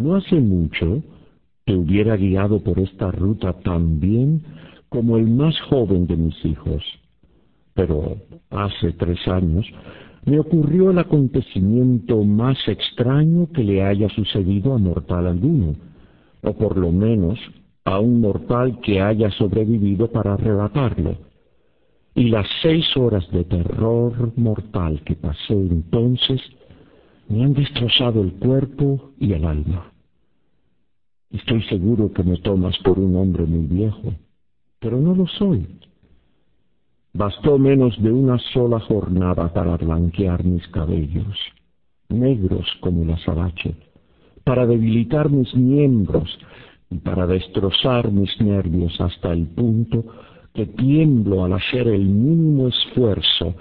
No hace mucho te hubiera guiado por esta ruta tan bien como el más joven de mis hijos. Pero hace tres años me ocurrió el acontecimiento más extraño que le haya sucedido a mortal alguno, o por lo menos a un mortal que haya sobrevivido para arrebatarlo. Y las seis horas de terror mortal que pasé entonces me han destrozado el cuerpo y el alma. Estoy seguro que me tomas por un hombre muy viejo, pero no lo soy. Bastó menos de una sola jornada para blanquear mis cabellos, negros como el azabache, para debilitar mis miembros y para destrozar mis nervios hasta el punto que tiemblo al hacer el mínimo esfuerzo